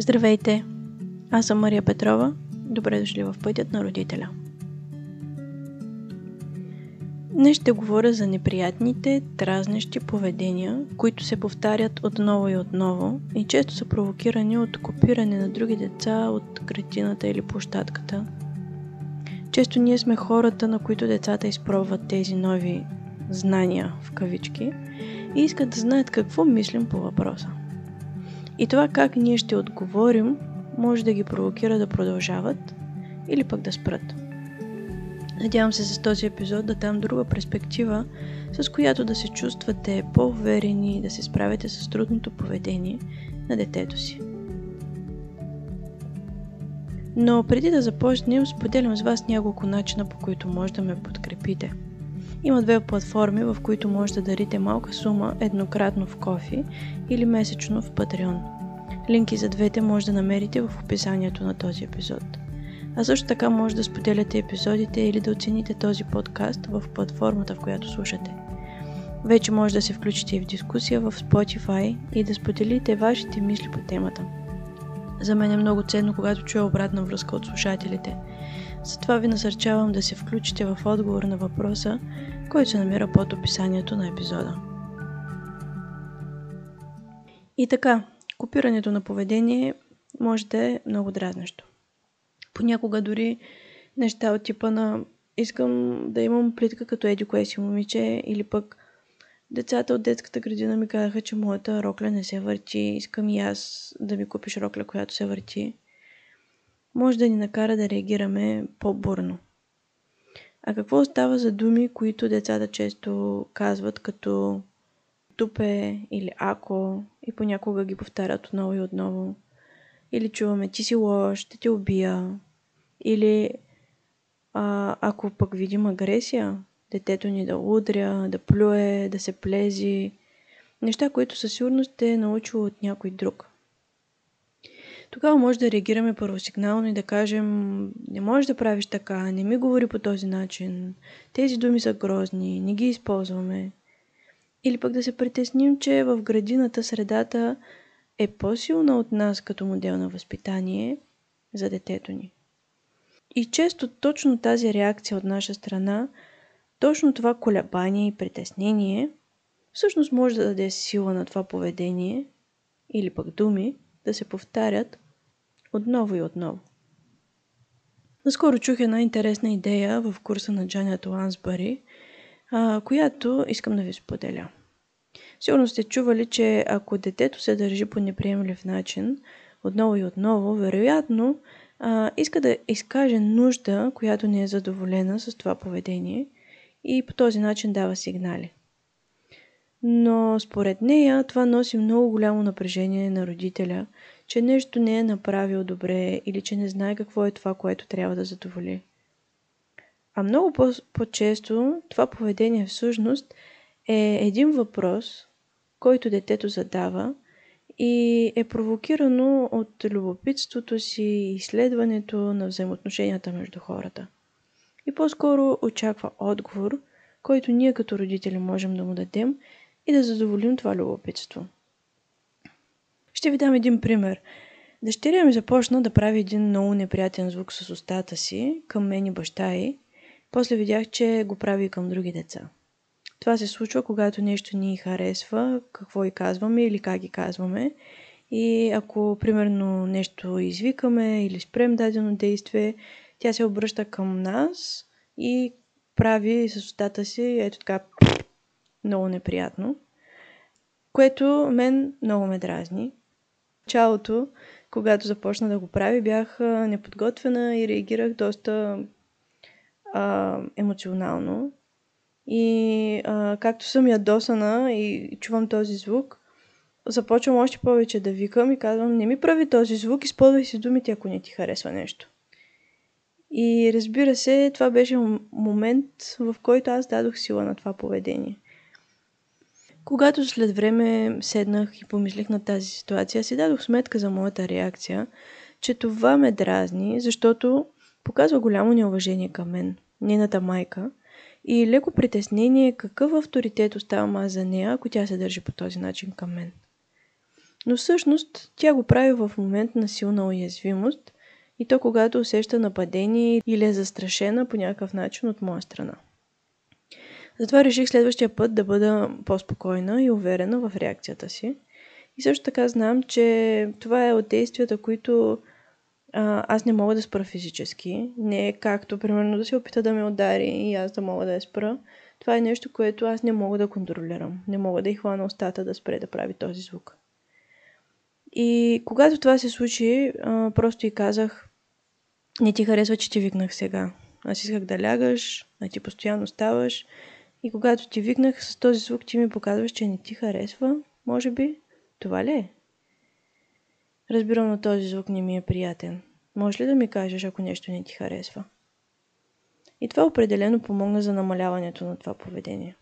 Здравейте! Аз съм Мария Петрова. Добре дошли в пътят на родителя. Днес ще говоря за неприятните, дразнещи поведения, които се повтарят отново и отново и често са провокирани от копиране на други деца от градината или площадката. Често ние сме хората, на които децата изпробват тези нови знания в кавички и искат да знаят какво мислим по въпроса. И това как ние ще отговорим, може да ги провокира да продължават или пък да спрат. Надявам се с този епизод да дам друга перспектива, с която да се чувствате по-уверени и да се справите с трудното поведение на детето си. Но преди да започнем, споделям с вас няколко начина, по които може да ме подкрепите. Има две платформи, в които може да дарите малка сума еднократно в кофи или месечно в Patreon. Линки за двете може да намерите в описанието на този епизод. А също така може да споделяте епизодите или да оцените този подкаст в платформата, в която слушате. Вече може да се включите и в дискусия в Spotify и да споделите вашите мисли по темата. За мен е много ценно, когато чуя обратна връзка от слушателите. Затова ви насърчавам да се включите в отговор на въпроса, който се намира под описанието на епизода. И така, копирането на поведение може да е много дразнещо. Понякога дори неща от типа на искам да имам плитка като еди кое си момиче или пък децата от детската градина ми казаха, че моята рокля не се върти, искам и аз да ми купиш рокля, която се върти. Може да ни накара да реагираме по-бурно. А какво остава за думи, които децата често казват като тупе или ако и понякога ги повтарят отново и отново. Или чуваме ти си лош, ще те убия. Или а, ако пък видим агресия, детето ни да удря, да плюе, да се плези. Неща, които със сигурност е научило от някой друг. Тогава може да реагираме първосигнално и да кажем не можеш да правиш така, не ми говори по този начин, тези думи са грозни, не ги използваме. Или пък да се притесним, че в градината средата е по-силна от нас като модел на възпитание за детето ни. И често точно тази реакция от наша страна, точно това колебание и притеснение, всъщност може да даде сила на това поведение или пък думи да се повтарят отново и отново. Наскоро чух една интересна идея в курса на Джанет Лансбари, която искам да ви споделя. Сигурно сте чували, че ако детето се държи по неприемлив начин, отново и отново, вероятно а, иска да изкаже нужда, която не е задоволена с това поведение и по този начин дава сигнали. Но според нея това носи много голямо напрежение на родителя, че нещо не е направил добре или че не знае какво е това, което трябва да задоволи. А много по-често това поведение всъщност е един въпрос, който детето задава и е провокирано от любопитството си и изследването на взаимоотношенията между хората. И по-скоро очаква отговор, който ние като родители можем да му дадем и да задоволим това любопитство. Ще ви дам един пример. Дъщеря ми започна да прави един много неприятен звук с устата си към мен и баща й. После видях, че го прави и към други деца. Това се случва, когато нещо ни харесва, какво и казваме или как ги казваме. И ако, примерно, нещо извикаме или спрем дадено действие, тя се обръща към нас и прави с устата си ето така много неприятно, което мен много ме дразни. Началото, когато започна да го прави, бях неподготвена и реагирах доста а, емоционално. И а, както съм ядосана и чувам този звук, започвам още повече да викам и казвам, не ми прави този звук, използвай си думите, ако не ти харесва нещо. И разбира се, това беше момент, в който аз дадох сила на това поведение. Когато след време седнах и помислих на тази ситуация, си дадох сметка за моята реакция, че това ме дразни, защото показва голямо неуважение към мен, нейната майка, и леко притеснение какъв авторитет оставам аз за нея, ако тя се държи по този начин към мен. Но всъщност тя го прави в момент на силна уязвимост и то когато усеща нападение или е застрашена по някакъв начин от моя страна. Затова реших следващия път да бъда по-спокойна и уверена в реакцията си. И също така знам, че това е от действията, които а, аз не мога да спра физически. Не е както, примерно, да се опита да ме удари и аз да мога да я спра. Това е нещо, което аз не мога да контролирам. Не мога да й хвана устата да спре да прави този звук. И когато това се случи, а, просто и казах, не ти харесва, че ти викнах сега. Аз исках да лягаш, а ти постоянно ставаш. И когато ти викнах с този звук, ти ми показваш, че не ти харесва, може би. Това ли е? Разбирам, но този звук не ми е приятен. Може ли да ми кажеш, ако нещо не ти харесва? И това определено помогна за намаляването на това поведение.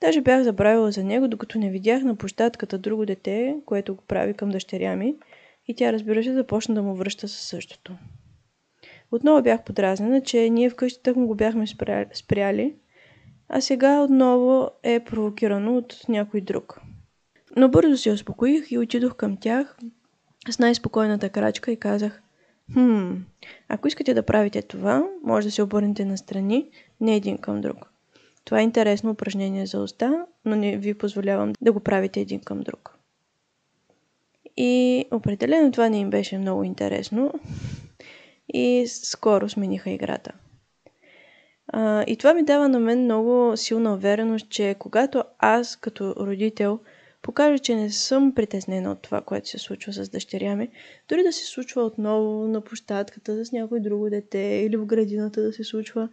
Даже бях забравила за него, докато не видях на площадката друго дете, което го прави към дъщеря ми, и тя, разбира се, започна да му връща със същото. Отново бях подразнена, че ние вкъщи тък му го бяхме спряли, а сега отново е провокирано от някой друг. Но бързо се успокоих и отидох към тях с най-спокойната крачка и казах Хм, ако искате да правите това, може да се обърнете настрани, не един към друг. Това е интересно упражнение за уста, но не ви позволявам да го правите един към друг. И определено това не им беше много интересно и скоро смениха играта. А, и това ми дава на мен много силна увереност, че когато аз като родител покажа, че не съм притеснена от това, което се случва с дъщеря ми, дори да се случва отново на площадката с някой друго дете или в градината да се случва.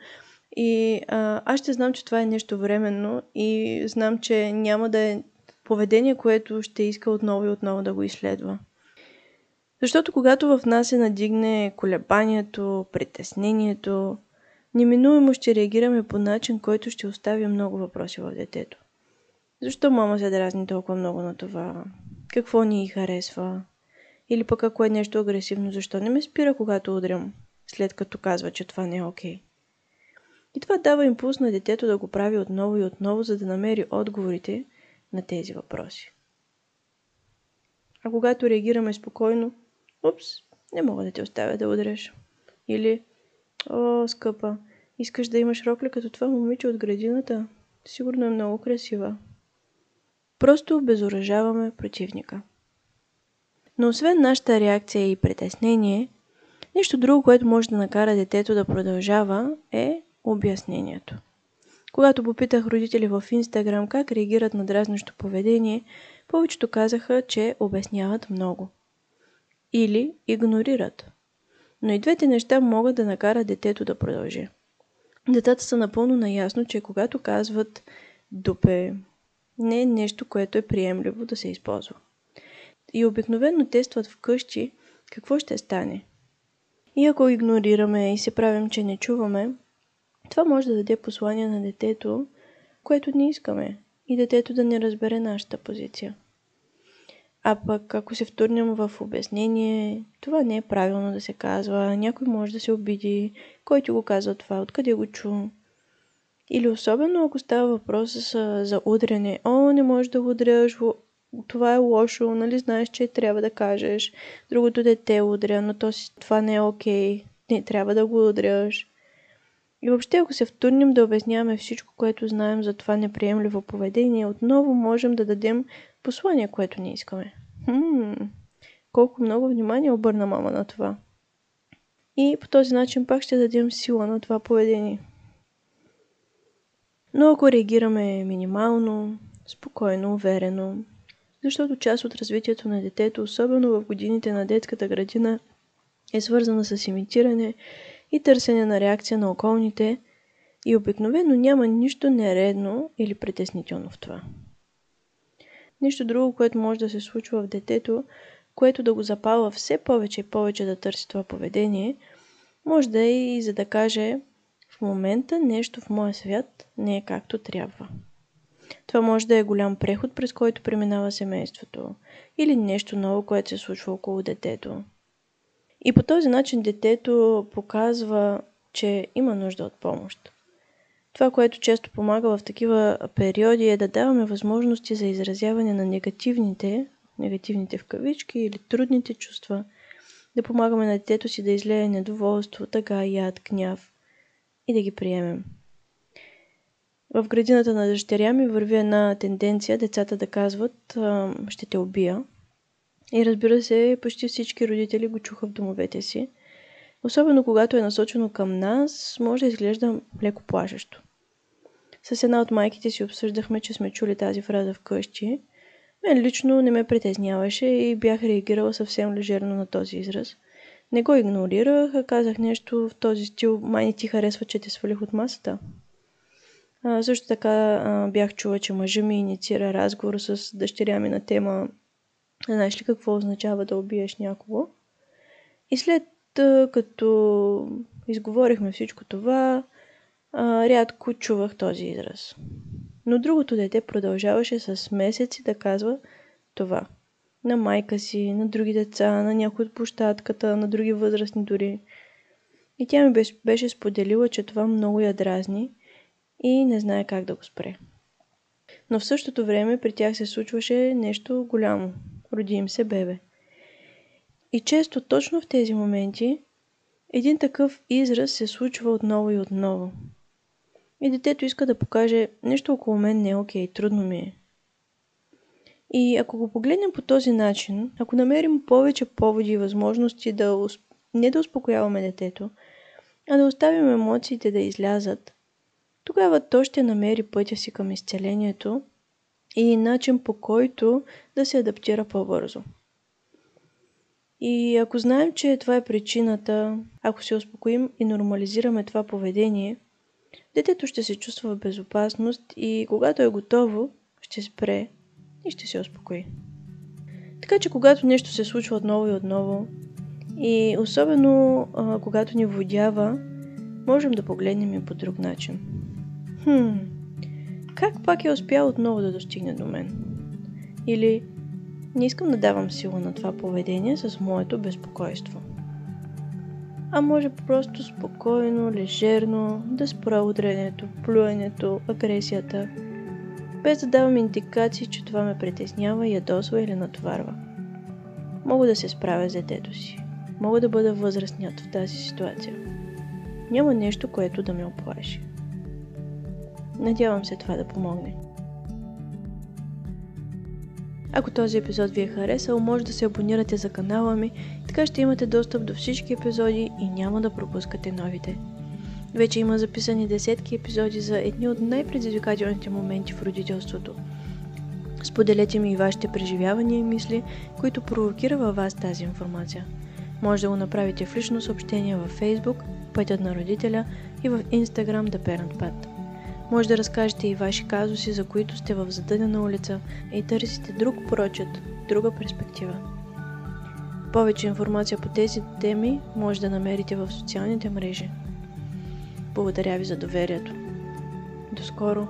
И а, аз ще знам, че това е нещо временно и знам, че няма да е поведение, което ще иска отново и отново да го изследва. Защото когато в нас се надигне колебанието, притеснението, неминуемо ще реагираме по начин, който ще остави много въпроси в детето. Защо мама се дразни толкова много на това? Какво ни харесва? Или пък ако е нещо агресивно, защо не ме спира, когато удрям, след като казва, че това не е окей? Okay? И това дава импулс на детето да го прави отново и отново, за да намери отговорите на тези въпроси. А когато реагираме спокойно, упс, не мога да те оставя да удреш. Или, о, скъпа, искаш да имаш рокля като това момиче от градината? Сигурно е много красива. Просто обезоръжаваме противника. Но освен нашата реакция и притеснение, нещо друго, което може да накара детето да продължава е обяснението. Когато попитах родители в Инстаграм как реагират на дразнещо поведение, повечето казаха, че обясняват много. Или игнорират. Но и двете неща могат да накарат детето да продължи. Децата са напълно наясно, че когато казват дупе, не е нещо, което е приемливо да се използва. И обикновено тестват вкъщи какво ще стане. И ако игнорираме и се правим, че не чуваме, това може да даде послание на детето, което не искаме и детето да не разбере нашата позиция. А пък ако се втурнем в обяснение, това не е правилно да се казва, някой може да се обиди, който го казва това, откъде го чу. Или особено ако става въпрос за, удрене. О, не можеш да удряш, това е лошо, нали знаеш, че трябва да кажеш. Другото дете удря, но то си, това не е окей. Не трябва да го удряш. И въобще, ако се втурнем да обясняваме всичко, което знаем за това неприемливо поведение, отново можем да дадем послание, което не искаме. Хм, колко много внимание обърна мама на това. И по този начин пак ще дадем сила на това поведение. Но ако реагираме минимално, спокойно, уверено, защото част от развитието на детето, особено в годините на детската градина, е свързана с имитиране и търсене на реакция на околните и обикновено няма нищо нередно или притеснително в това. Нищо друго, което може да се случва в детето, което да го запалва все повече и повече да търси това поведение, може да е и за да каже в момента нещо в моя свят не е както трябва. Това може да е голям преход, през който преминава семейството, или нещо ново, което се случва около детето. И по този начин детето показва, че има нужда от помощ. Това, което често помага в такива периоди е да даваме възможности за изразяване на негативните, негативните в кавички или трудните чувства, да помагаме на детето си да излее недоволство, тъга, яд, гняв и да ги приемем. В градината на дъщеря ми върви една тенденция децата да казват ще те убия. И разбира се, почти всички родители го чуха в домовете си. Особено когато е насочено към нас, може да изглежда леко плашещо. С една от майките си обсъждахме, че сме чули тази фраза вкъщи. Мен лично не ме притесняваше и бях реагирала съвсем лежерно на този израз. Не го игнорирах, а казах нещо в този стил, май не ти харесва, че те свалих от масата. А, също така а, бях чула, че мъжа ми инициира разговор с дъщеря ми на тема Знаеш ли какво означава да убиеш някого? И след като изговорихме всичко това, а, рядко чувах този израз. Но другото дете продължаваше с месеци да казва това. На майка си, на други деца, на някой от площадката, на други възрастни дори. И тя ми беше, беше споделила, че това много я дразни и не знае как да го спре. Но в същото време при тях се случваше нещо голямо. Роди им се бебе. И често точно в тези моменти един такъв израз се случва отново и отново. И детето иска да покаже нещо около мен не е окей, трудно ми е. И ако го погледнем по този начин, ако намерим повече поводи и възможности да не да успокояваме детето, а да оставим емоциите да излязат, тогава то ще намери пътя си към изцелението и начин по който да се адаптира по-бързо. И ако знаем, че това е причината, ако се успокоим и нормализираме това поведение, детето ще се чувства в безопасност и когато е готово, ще спре и ще се успокои. Така че когато нещо се случва отново и отново, и особено а, когато ни водява, можем да погледнем и по друг начин. Хм, как пак е успял отново да достигне до мен? Или не искам да давам сила на това поведение с моето безпокойство. А може просто спокойно, лежерно да спра удрението, плюенето, агресията, без да давам индикации, че това ме притеснява, ядосва или натоварва. Мога да се справя с детето си. Мога да бъда възрастният в тази ситуация. Няма нещо, което да ме оплаши. Надявам се това да помогне. Ако този епизод ви е харесал, може да се абонирате за канала ми, така ще имате достъп до всички епизоди и няма да пропускате новите. Вече има записани десетки епизоди за едни от най-предизвикателните моменти в родителството. Споделете ми и вашите преживявания и мисли, които провокира вас тази информация. Може да го направите в лично съобщение във Facebook, Пътят на родителя и в Instagram The Parent Path. Може да разкажете и ваши казуси, за които сте в задънена улица и търсите друг прочет, друга перспектива. Повече информация по тези теми може да намерите в социалните мрежи. Благодаря ви за доверието. До скоро!